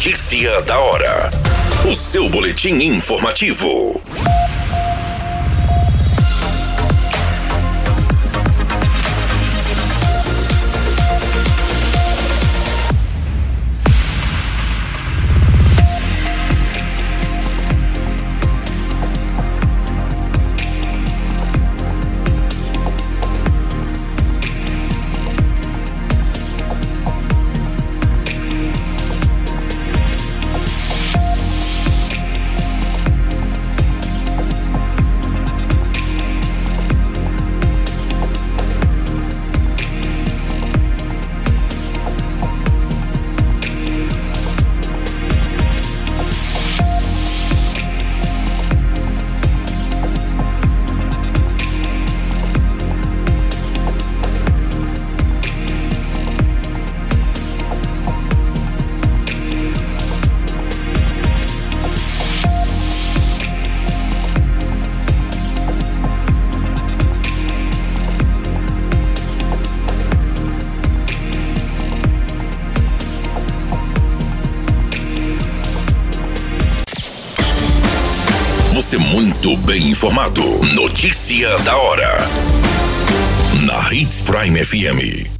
Notícia da hora. O seu boletim informativo. Você muito bem informado. Notícia da hora. Na Hits Prime FM.